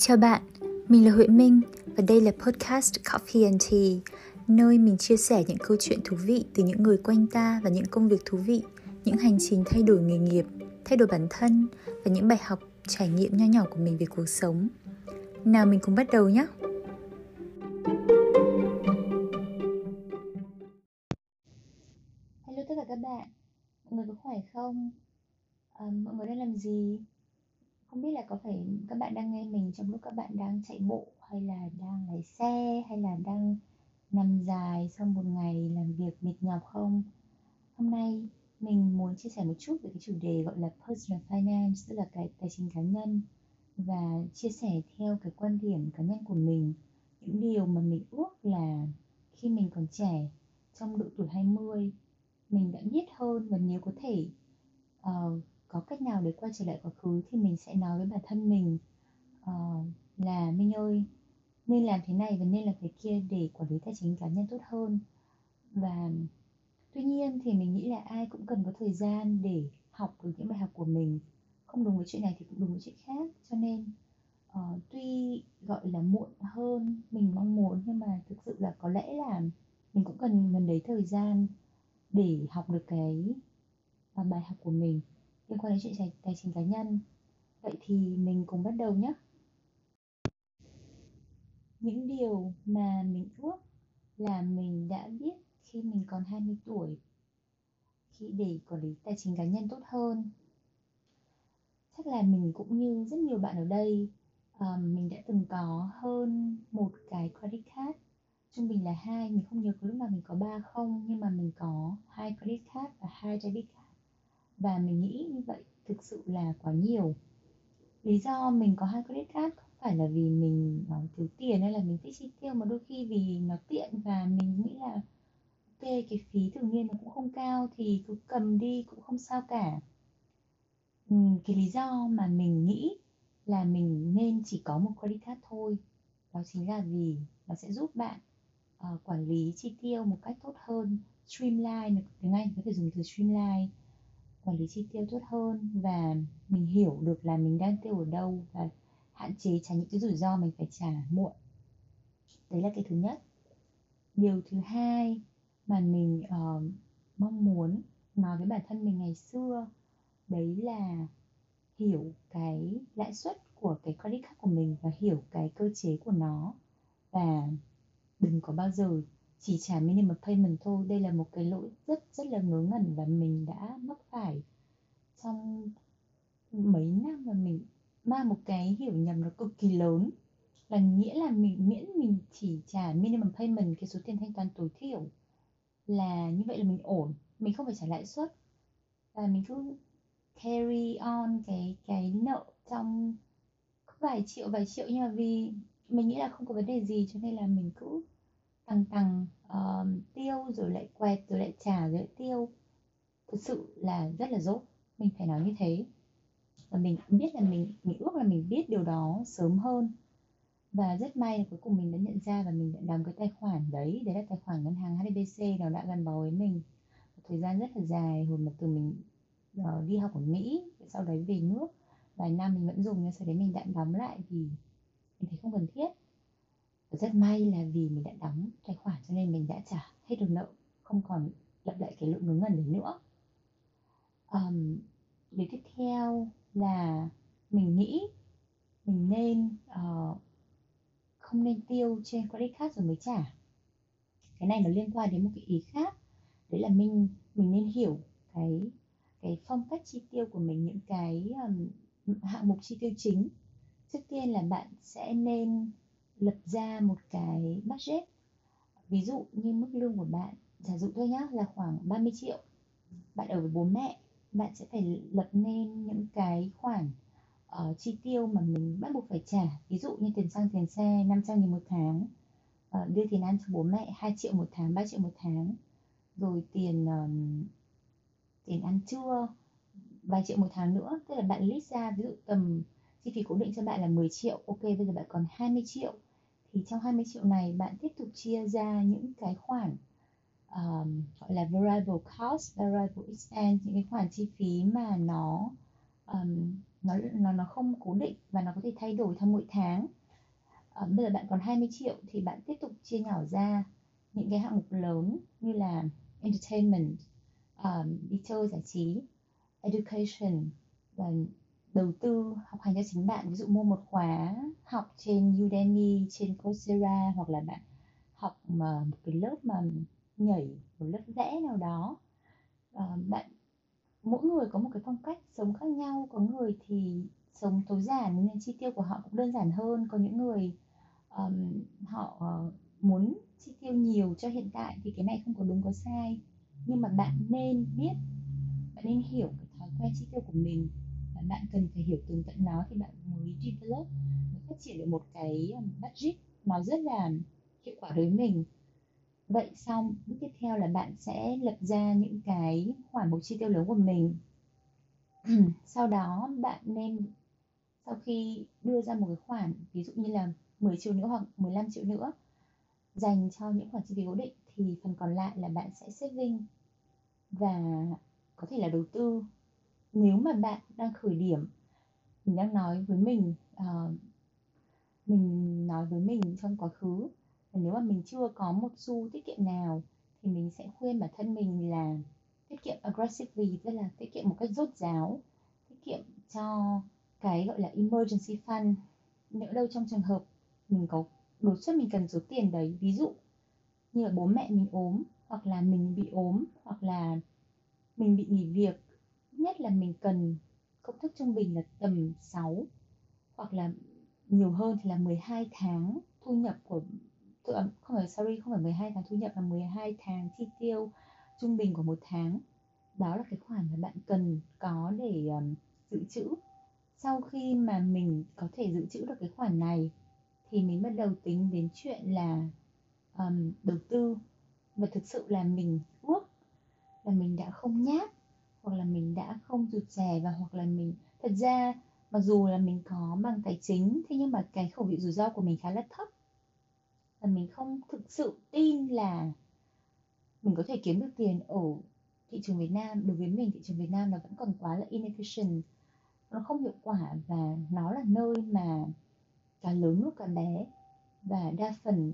Chào bạn, mình là Huệ Minh và đây là podcast Coffee and Tea, nơi mình chia sẻ những câu chuyện thú vị từ những người quanh ta và những công việc thú vị, những hành trình thay đổi nghề nghiệp, thay đổi bản thân và những bài học trải nghiệm nho nhỏ của mình về cuộc sống. Nào mình cùng bắt đầu nhé! Hello tất cả các bạn, mọi người có khỏe không? À, mọi người đang làm gì? Không biết là có phải các bạn đang nghe mình trong lúc các bạn đang chạy bộ hay là đang lái xe hay là đang nằm dài sau một ngày làm việc mệt nhọc không? Hôm nay mình muốn chia sẻ một chút về cái chủ đề gọi là personal finance, tức là cái tài chính cá nhân và chia sẻ theo cái quan điểm cá nhân của mình những điều mà mình ước là khi mình còn trẻ trong độ tuổi 20 mình đã biết hơn và nếu có thể uh, có cách nào để quay trở lại quá khứ thì mình sẽ nói với bản thân mình uh, là Minh ơi nên làm thế này và nên làm thế kia để quản lý tài chính cá nhân tốt hơn. Và tuy nhiên thì mình nghĩ là ai cũng cần có thời gian để học được những bài học của mình. Không đúng với chuyện này thì cũng đúng với chuyện khác. Cho nên uh, tuy gọi là muộn hơn mình mong muốn nhưng mà thực sự là có lẽ là mình cũng cần gần đấy thời gian để học được cái uh, bài học của mình liên quan đến chuyện tài, tài chính cá nhân. Vậy thì mình cùng bắt đầu nhé. Những điều mà mình ước là mình đã biết khi mình còn 20 tuổi khi để quản lý tài chính cá nhân tốt hơn. Chắc là mình cũng như rất nhiều bạn ở đây um, mình đã từng có hơn một cái credit card. Trung bình là hai mình không nhớ có lúc nào mình có ba không nhưng mà mình có hai credit card và hai debit card và mình nghĩ như vậy thực sự là quá nhiều. Lý do mình có hai credit card không phải là vì mình ờ, thiếu tiền hay là mình thích chi tiêu mà đôi khi vì nó tiện và mình nghĩ là ok cái phí thường niên nó cũng không cao thì cứ cầm đi cũng không sao cả. Ừ, cái lý do mà mình nghĩ là mình nên chỉ có một credit card thôi đó chính là vì nó sẽ giúp bạn uh, quản lý chi tiêu một cách tốt hơn. Streamline tiếng anh có thể dùng từ streamline quản lý chi tiêu tốt hơn và mình hiểu được là mình đang tiêu ở đâu và hạn chế tránh những cái rủi ro mình phải trả muộn. Đấy là cái thứ nhất. Điều thứ hai mà mình uh, mong muốn nói với bản thân mình ngày xưa đấy là hiểu cái lãi suất của cái credit card của mình và hiểu cái cơ chế của nó và đừng có bao giờ chỉ trả minimum payment thôi. Đây là một cái lỗi rất rất là ngớ ngẩn và mình đã mắc phải trong mấy năm mà mình mang một cái hiểu nhầm nó cực kỳ lớn. Là nghĩa là mình, miễn mình chỉ trả minimum payment cái số tiền thanh toán tối thiểu là như vậy là mình ổn. Mình không phải trả lãi suất. Và mình cứ carry on cái cái nợ trong vài triệu vài triệu. Nhưng mà vì mình nghĩ là không có vấn đề gì, cho nên là mình cứ tăng tăng uh, tiêu rồi lại quẹt rồi lại trả rồi lại tiêu. Thực sự là rất là dốt mình phải nói như thế. Và mình biết là mình mình ước là mình biết điều đó sớm hơn. Và rất may là cuối cùng mình đã nhận ra và mình đã đóng cái tài khoản đấy. Đấy là tài khoản ngân hàng HDBC nó đã gắn bó với mình. Một thời gian rất là dài hồi mà từ mình uh, đi học ở Mỹ sau đấy về nước. Vài năm mình vẫn dùng nhưng sau đấy mình đã đóng lại vì mình thấy không cần thiết rất may là vì mình đã đóng tài khoản cho nên mình đã trả hết được nợ không còn lặp lại cái lỗi ngớ ngẩn đấy nữa. Um, điều tiếp theo là mình nghĩ mình nên uh, không nên tiêu trên credit card rồi mới trả. Cái này nó liên quan đến một cái ý khác đấy là mình mình nên hiểu cái cái phong cách chi tiêu của mình những cái um, hạng mục chi tiêu chính. Trước tiên là bạn sẽ nên lập ra một cái budget. Ví dụ như mức lương của bạn giả dụ thôi nhá là khoảng 30 triệu. Bạn ở với bố mẹ bạn sẽ phải lập nên những cái khoản uh, chi tiêu mà mình bắt buộc phải trả. Ví dụ như tiền xăng tiền xe 500 nghìn một tháng. Uh, đưa tiền ăn cho bố mẹ 2 triệu một tháng 3 triệu một tháng. Rồi tiền um, tiền ăn trưa vài triệu một tháng nữa. Tức là bạn list ra ví dụ tầm chi phí cố định cho bạn là 10 triệu. Ok bây giờ bạn còn 20 triệu thì trong 20 triệu này bạn tiếp tục chia ra những cái khoản um, gọi là variable cost, variable expense những cái khoản chi phí mà nó um, nó nó nó không cố định và nó có thể thay đổi theo mỗi tháng. Um, bây giờ bạn còn 20 triệu thì bạn tiếp tục chia nhỏ ra những cái hạng mục lớn như là entertainment, um, đi chơi giải trí, education và đầu tư học hành cho chính bạn. Ví dụ mua một khóa học trên Udemy trên Coursera hoặc là bạn học mà một cái lớp mà nhảy một lớp vẽ nào đó. À, bạn mỗi người có một cái phong cách sống khác nhau. Có người thì sống tối giản nên chi tiêu của họ cũng đơn giản hơn. Có những người um, họ uh, muốn chi tiêu nhiều cho hiện tại thì cái này không có đúng có sai. Nhưng mà bạn nên biết bạn nên hiểu cái thói quen chi tiêu của mình và bạn cần phải hiểu tường tận nó thì bạn mới develop, mới phát triển được một cái um, budget nó rất là hiệu quả đối với mình. Vậy xong, bước tiếp theo là bạn sẽ lập ra những cái khoản mục chi tiêu lớn của mình. Sau đó bạn nên, sau khi đưa ra một cái khoản, ví dụ như là 10 triệu nữa hoặc 15 triệu nữa, dành cho những khoản chi phí cố định, thì phần còn lại là bạn sẽ saving và có thể là đầu tư nếu mà bạn đang khởi điểm mình đang nói với mình uh, mình nói với mình trong quá khứ và nếu mà mình chưa có một xu tiết kiệm nào thì mình sẽ khuyên bản thân mình là tiết kiệm aggressively tức là tiết kiệm một cách rốt ráo tiết kiệm cho cái gọi là emergency fund. Nhỡ đâu trong trường hợp mình có đột xuất mình cần số tiền đấy ví dụ như là bố mẹ mình ốm hoặc là mình bị ốm hoặc là mình bị nghỉ việc nhất là mình cần công thức trung bình là tầm 6 hoặc là nhiều hơn thì là 12 tháng thu nhập của à, không phải sorry không phải 12 tháng thu nhập là 12 tháng chi tiêu trung bình của một tháng. Đó là cái khoản mà bạn cần có để um, dự trữ. Sau khi mà mình có thể dự trữ được cái khoản này thì mình bắt đầu tính đến chuyện là um, đầu tư. Và thực sự là mình ước là mình đã không nhát hoặc là mình đã không rụt rè và hoặc là mình thật ra mặc dù là mình có bằng tài chính thế nhưng mà cái khẩu vị rủi ro của mình khá là thấp. Và mình không thực sự tin là mình có thể kiếm được tiền ở thị trường Việt Nam. Đối với mình thị trường Việt Nam nó vẫn còn quá là inefficient. Nó không hiệu quả và nó là nơi mà cả lớn nuốt cả bé và đa phần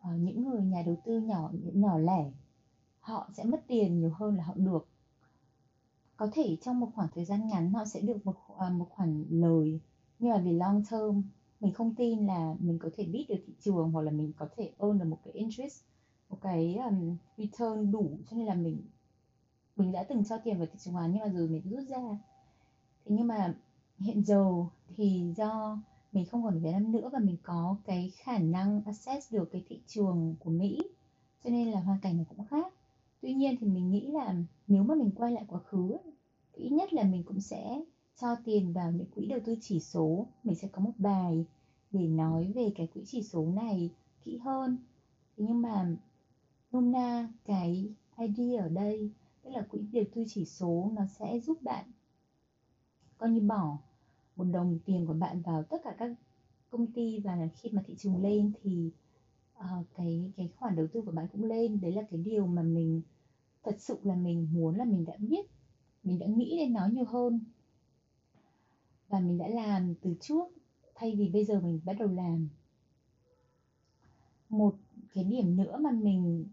uh, những người nhà đầu tư nhỏ nhỏ lẻ họ sẽ mất tiền nhiều hơn là họ được có thể trong một khoảng thời gian ngắn họ sẽ được một à, một khoản lời nhưng mà vì long term mình không tin là mình có thể biết được thị trường hoặc là mình có thể earn được một cái interest một cái um, return đủ. Cho nên là mình mình đã từng cho tiền vào thị trường hóa nhưng mà rồi mình rút ra. Thế nhưng mà hiện giờ thì do mình không còn ở Việt Nam nữa và mình có cái khả năng access được cái thị trường của Mỹ cho nên là hoàn cảnh nó cũng khác. Tuy nhiên thì mình nghĩ là nếu mà mình quay lại quá khứ thì ít nhất là mình cũng sẽ cho tiền vào những quỹ đầu tư chỉ số. Mình sẽ có một bài để nói về cái quỹ chỉ số này kỹ hơn. Thế nhưng mà nôm na cái idea ở đây tức là quỹ đầu tư chỉ số nó sẽ giúp bạn coi như bỏ một đồng tiền của bạn vào tất cả các công ty và khi mà thị trường lên thì uh, cái cái khoản đầu tư của bạn cũng lên. Đấy là cái điều mà mình thật sự là mình muốn là mình đã biết mình đã nghĩ đến nó nhiều hơn. Và mình đã làm từ trước thay vì bây giờ mình bắt đầu làm. Một cái điểm nữa mà mình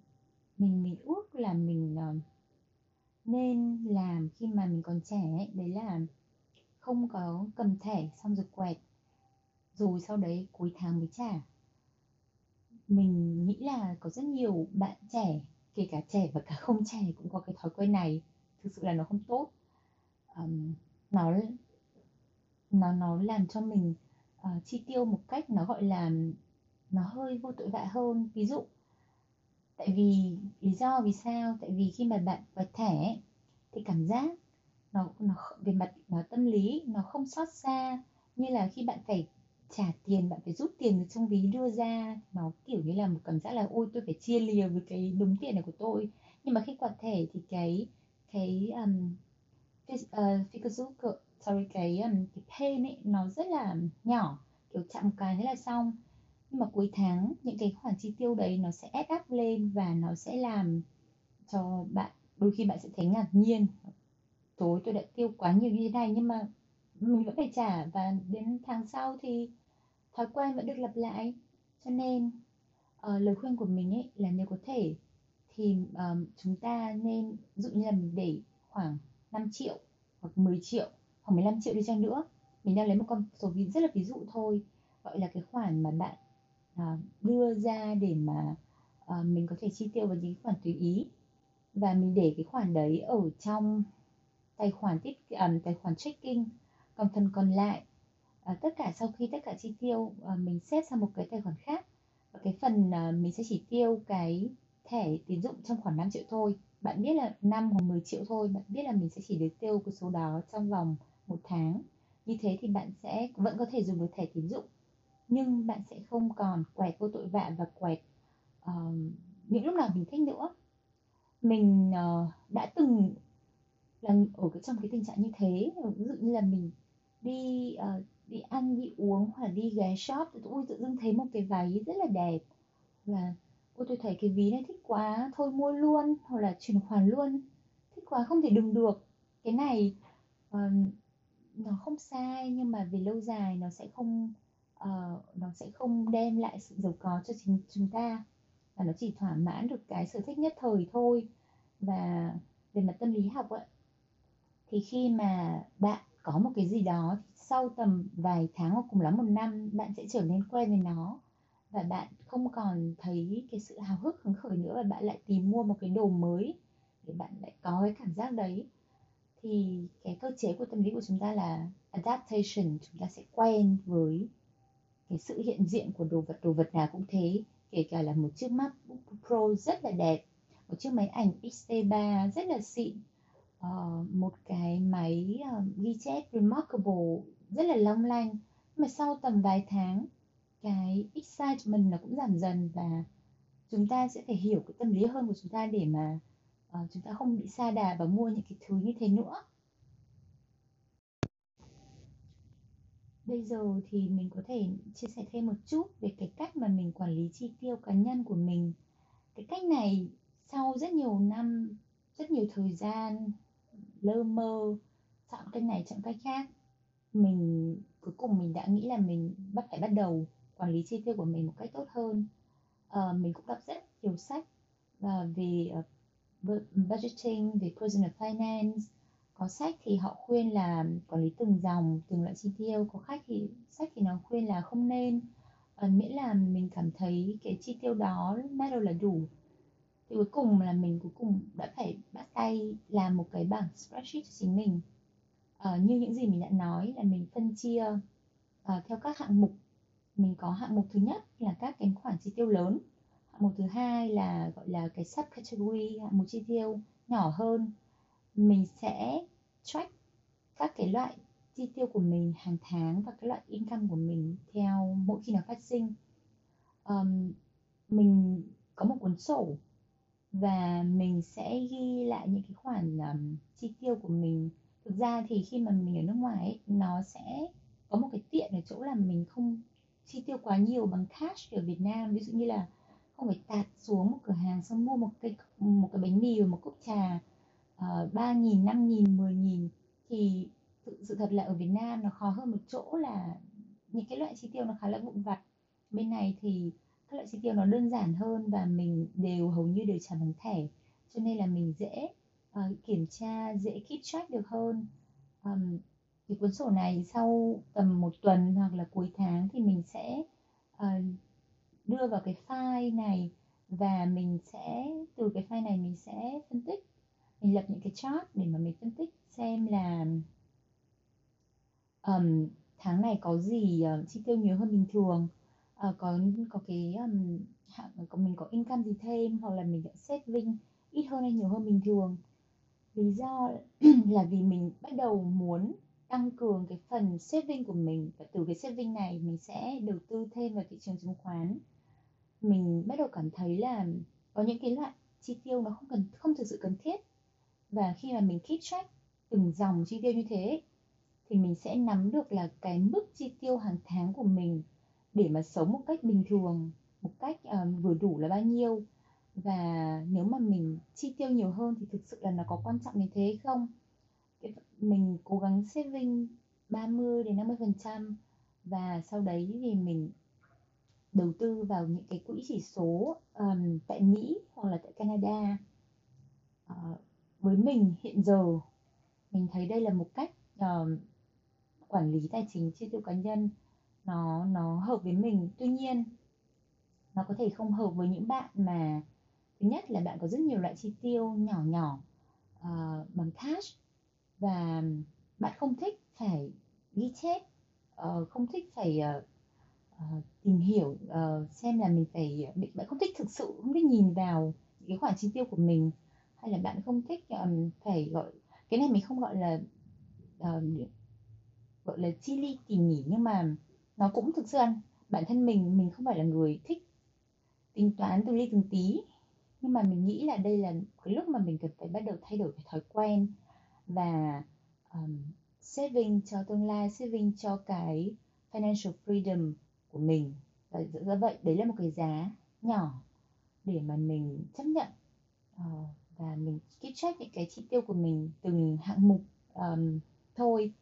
mình mình ước là mình ờ, nên làm khi mà mình còn trẻ ấy, đấy là không có cầm thẻ xong rồi quẹt. Rồi sau đấy cuối tháng mới trả. Mình nghĩ là có rất nhiều bạn trẻ kể cả trẻ và cả không trẻ cũng có cái thói quen này. Thực sự là nó không tốt. Um, nó nó nó làm cho mình uh, chi tiêu một cách nó gọi là nó hơi vô tội vạ hơn. Ví dụ tại vì lý do vì sao? Tại vì khi mà bạn quẹt thẻ thì cảm giác nó nó về mặt nó tâm lý nó không xót xa như là khi bạn phải trả tiền bạn phải rút tiền từ trong ví đưa ra nó kiểu như là một cảm giác là ôi tôi phải chia lìa với cái đống tiền này của tôi. Nhưng mà khi quạt thẻ thì cái cái um, uh, sorry cái um, cái pain ấy nó rất là nhỏ kiểu chạm một cái thế là xong. Nhưng mà cuối tháng những cái khoản chi tiêu đấy nó sẽ add up lên và nó sẽ làm cho bạn đôi khi bạn sẽ thấy ngạc nhiên. Tối tôi đã tiêu quá nhiều như thế này nhưng mà mình vẫn phải trả. Và đến tháng sau thì thói quen vẫn được lặp lại. Cho nên uh, lời khuyên của mình ấy là nếu có thể thì ờm, chúng ta nên dụ như là mình để khoảng 5 triệu hoặc 10 triệu hoặc 15 triệu đi chăng nữa. Mình đang lấy một con số ví rất là ví dụ thôi. Gọi là cái khoản mà bạn uh, đưa ra để mà uh, mình có thể chi tiêu vào những khoản tùy ý. Và mình để cái khoản đấy ở trong tài khoản tiết um, tài khoản checking. Còn phần còn lại à, tất cả sau khi tất cả chi tiêu à, mình xếp sang một cái tài khoản khác. Và cái phần à, mình sẽ chỉ tiêu cái thẻ tín dụng trong khoảng 5 triệu thôi. Bạn biết là 5 hoặc 10 triệu thôi bạn biết là mình sẽ chỉ được tiêu cái số đó trong vòng một tháng. Như thế thì bạn sẽ vẫn có thể dùng được thẻ tín dụng nhưng bạn sẽ không còn quẹt vô tội vạ và quẹt uh, những lúc nào mình thích nữa. Mình uh, đã từng là ở cái trong cái tình trạng như thế ví dụ như là mình đi uh, đi ăn đi uống hoặc là đi ghé shop thì tôi tự dưng thấy một cái váy rất là đẹp. Và ôi tôi thấy cái ví này thích quá thôi mua luôn hoặc là chuyển khoản luôn. Thích quá không thể đừng được. Cái này uh, nó không sai nhưng mà về lâu dài nó sẽ không uh, nó sẽ không đem lại sự giàu có cho chính chúng ta. Và nó chỉ thỏa mãn được cái sở thích nhất thời thôi. Và về mặt tâm lý học ấy, thì khi mà bạn có một cái gì đó sau tầm vài tháng hoặc cùng lắm một năm, bạn sẽ trở nên quen với nó. Và bạn không còn thấy cái sự hào hức, hứng khởi nữa và bạn lại tìm mua một cái đồ mới để bạn lại có cái cảm giác đấy. Thì cái cơ chế của tâm lý của chúng ta là adaptation, chúng ta sẽ quen với cái sự hiện diện của đồ vật đồ vật nào cũng thế, kể cả là một chiếc MacBook Pro rất là đẹp, một chiếc máy ảnh X-T3 rất là xịn uh, một cái máy ờ, uh, ghi chép Remarkable rất là long lanh. Mà sau tầm vài tháng cái excitement nó cũng giảm dần và chúng ta sẽ phải hiểu cái tâm lý hơn của chúng ta để mà uh, chúng ta không bị xa đà và mua những cái thứ như thế nữa. Bây giờ thì mình có thể chia sẻ thêm một chút về cái cách mà mình quản lý chi tiêu cá nhân của mình. Cái cách này sau rất nhiều năm rất nhiều thời gian lơ mơ chọn cách này chọn cách khác. Mình cuối cùng mình đã nghĩ là mình bắt phải bắt đầu quản lý chi tiêu của mình một cách tốt hơn. À, mình cũng đọc rất nhiều sách và về uh, budgeting về personal finance. Có sách thì họ khuyên là quản lý từng dòng từng loại chi tiêu. Có khách thì sách thì nó khuyên là không nên. À, miễn là mình cảm thấy cái chi tiêu đó matter là đủ thì cuối cùng là mình cuối cùng đã phải bắt tay làm một cái bảng spreadsheet cho chính mình. Uh, như những gì mình đã nói là mình phân chia uh, theo các hạng mục. Mình có hạng mục thứ nhất là các cái khoản chi tiêu lớn hạng mục thứ hai là gọi là cái sub category hạng mục chi tiêu nhỏ hơn. Mình sẽ track các cái loại chi tiêu của mình hàng tháng và cái loại income của mình theo mỗi khi nó phát sinh. Um, mình có một cuốn sổ và mình sẽ ghi lại những cái khoản um, chi tiêu của mình. Thực ra thì khi mà mình ở nước ngoài ấy, nó sẽ có một cái tiện ở chỗ là mình không chi tiêu quá nhiều bằng cash ở Việt Nam. Ví dụ như là không phải tạt xuống một cửa hàng xong mua một cái một cái bánh mì và một cốc trà ờ, ba nghìn năm nghìn mười nghìn thì sự, sự thật là ở Việt Nam nó khó hơn một chỗ là những cái loại chi tiêu nó khá là vụn vặt. Bên này thì các loại chi tiêu nó đơn giản hơn và mình đều hầu như đều trả bằng thẻ. Cho nên là mình dễ uh, kiểm tra dễ keep track được hơn. Um, thì cuốn sổ này sau tầm một tuần hoặc là cuối tháng thì mình sẽ uh, đưa vào cái file này và mình sẽ từ cái file này mình sẽ phân tích. Mình lập những cái chart để mà mình phân tích xem là um, tháng này có gì uh, chi tiêu nhiều hơn bình thường uh, có có cái um, có mình có income gì thêm hoặc là mình đã saving ít hơn hay nhiều hơn bình thường. Lý do là vì mình bắt đầu muốn tăng cường cái phần saving của mình và từ cái saving này mình sẽ đầu tư thêm vào thị trường chứng khoán. Mình bắt đầu cảm thấy là có những cái loại chi tiêu nó không cần không thực sự cần thiết và khi mà mình keep track từng dòng chi tiêu như thế thì mình sẽ nắm được là cái mức chi tiêu hàng tháng của mình để mà sống một cách bình thường một cách um, vừa đủ là bao nhiêu. Và nếu mà mình chi tiêu nhiều hơn thì thực sự là nó có quan trọng đến thế không? Mình cố gắng saving 30 đến 50% và sau đấy thì mình đầu tư vào những cái quỹ chỉ số um, tại Mỹ hoặc là tại Canada. Uh, với mình hiện giờ mình thấy đây là một cách uh, quản lý tài chính chi tiêu cá nhân nó nó hợp với mình. Tuy nhiên nó có thể không hợp với những bạn mà thứ nhất là bạn có rất nhiều loại chi tiêu nhỏ nhỏ uh, bằng cash và bạn không thích phải ghi chép uh, không thích phải uh, uh, tìm hiểu uh, xem là mình phải bạn không thích thực sự không thích nhìn vào cái khoản chi tiêu của mình hay là bạn không thích um, phải gọi cái này mình không gọi là uh, gọi là chi ly tỉ mỉ nhưng mà nó cũng thực sự bản thân mình mình không phải là người thích tính toán từng ly từng tí. Nhưng mà mình nghĩ là đây là cái lúc mà mình cần phải bắt đầu thay đổi cái thói quen và um, saving cho tương lai saving cho cái financial freedom của mình. Và do vậy đấy là một cái giá nhỏ để mà mình chấp nhận uh, và mình keep track những cái chi tiêu của mình từng hạng mục um, thôi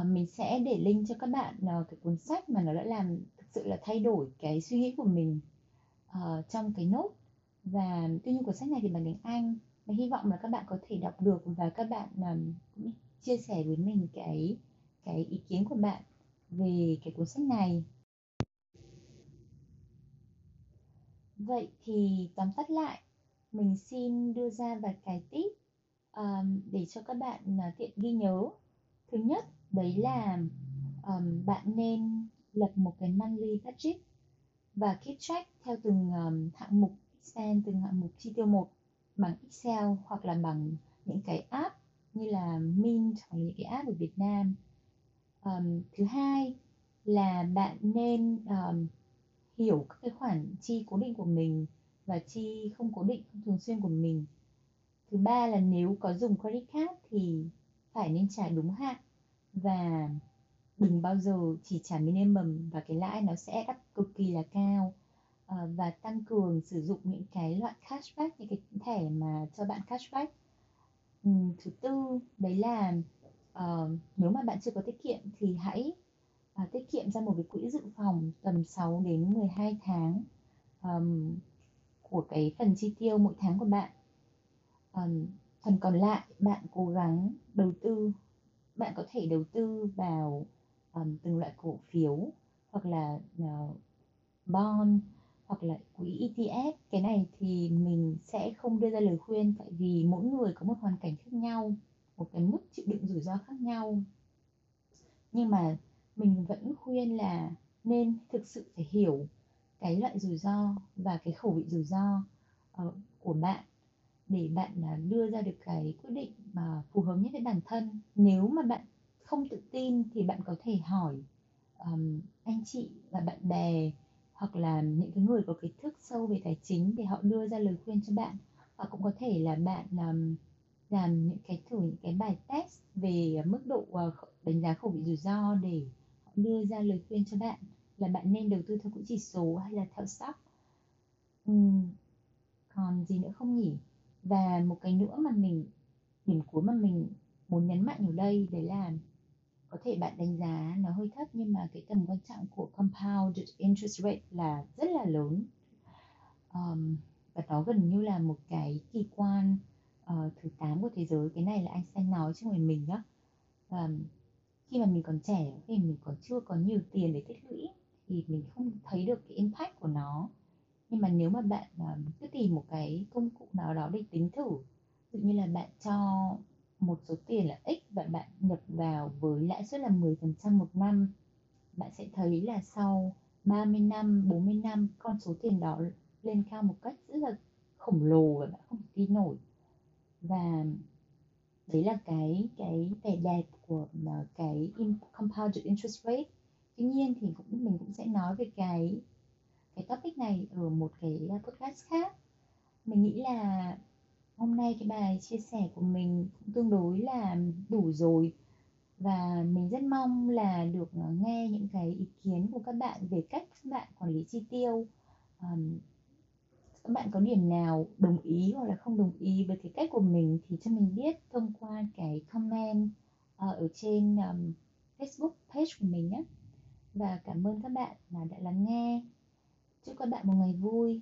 uh, mình sẽ để link cho các bạn uh, cái cuốn sách mà nó đã làm thực sự là thay đổi cái suy nghĩ của mình uh, trong cái nốt. Và tuy nhiên cuốn sách này thì bằng tiếng Anh và hy vọng là các bạn có thể đọc được và các bạn um, cũng chia sẻ với mình cái cái ý kiến của bạn về cái cuốn sách này. Vậy thì tóm tắt lại mình xin đưa ra vài cái tip um, để cho các bạn uh, tiện ghi nhớ. Thứ nhất đấy là um, bạn nên lập một cái monthly budget và keep track theo từng um, hạng mục Excel từng hạng mục chi tiêu một bằng Excel hoặc là bằng những cái app như là Mint hoặc là những cái app ở Việt Nam. Um, thứ hai là bạn nên um, hiểu các cái khoản chi cố định của mình và chi không cố định không thường xuyên của mình. Thứ ba là nếu có dùng credit card thì phải nên trả đúng hạn và đừng bao giờ chỉ trả minimum và cái lãi nó sẽ đắt cực kỳ là cao. Ờ, và tăng cường sử dụng những cái loại cashback những cái thẻ mà cho bạn cashback. Ừ, thứ tư đấy là uh, nếu mà bạn chưa có tiết kiệm thì hãy uh, tiết kiệm ra một cái quỹ dự phòng tầm 6 đến 12 tháng um, của cái phần chi tiêu mỗi tháng của bạn. Um, phần còn lại bạn cố gắng đầu tư bạn có thể đầu tư vào um, từng loại cổ phiếu hoặc là uh, bond hoặc là quỹ ETF cái này thì mình sẽ không đưa ra lời khuyên tại vì mỗi người có một hoàn cảnh khác nhau một cái mức chịu đựng rủi ro khác nhau. Nhưng mà mình vẫn khuyên là nên thực sự phải hiểu cái loại rủi ro và cái khẩu vị rủi ro uh, của bạn để bạn à, đưa ra được cái quyết định mà phù hợp nhất với bản thân. Nếu mà bạn không tự tin thì bạn có thể hỏi um, anh chị và bạn bè hoặc là những cái người có kiến thức sâu về tài chính để họ đưa ra lời khuyên cho bạn. Hoặc cũng có thể là bạn um, làm những cái thử những cái bài test về mức độ uh, đánh giá khẩu vị rủi ro để họ đưa ra lời khuyên cho bạn. Là bạn nên đầu tư theo quỹ chỉ số hay là theo stock? Um, còn gì nữa không nhỉ? Và một cái nữa mà mình điểm cuối mà mình muốn nhấn mạnh ở đây đấy là có thể bạn đánh giá nó hơi thấp nhưng mà cái tầm quan trọng của compounded interest rate là rất là lớn. Um, và nó gần như là một cái kỳ quan uh, thứ 8 của thế giới. Cái này là anh sẽ nói cho người mình nhá. Và khi mà mình còn trẻ khi mình còn chưa có nhiều tiền để tích lũy thì mình không thấy được cái impact của nó nhưng mà nếu mà bạn à, cứ tìm một cái công cụ nào đó để tính thử ví dụ như là bạn cho một số tiền là x và bạn nhập vào với lãi suất là 10% một năm bạn sẽ thấy là sau 30 năm, 40 năm con số tiền đó lên cao một cách rất là khổng lồ và bạn không tin nổi. Và đấy là cái cái vẻ đẹp của à, cái compounded interest rate. Tuy nhiên thì cũng mình cũng sẽ nói về cái cái topic này ở một cái à, podcast khác mình nghĩ là hôm nay cái bài chia sẻ của mình cũng tương đối là đủ rồi và mình rất mong là được à, nghe những cái ý kiến của các bạn về cách các bạn quản lý chi tiêu um, các bạn có điểm nào đồng ý hoặc là không đồng ý với cái cách của mình thì cho mình biết thông qua cái comment uh, ở trên um, Facebook page của mình nhé. Và cảm ơn các bạn đã lắng nghe. Chúc các bạn một ngày vui.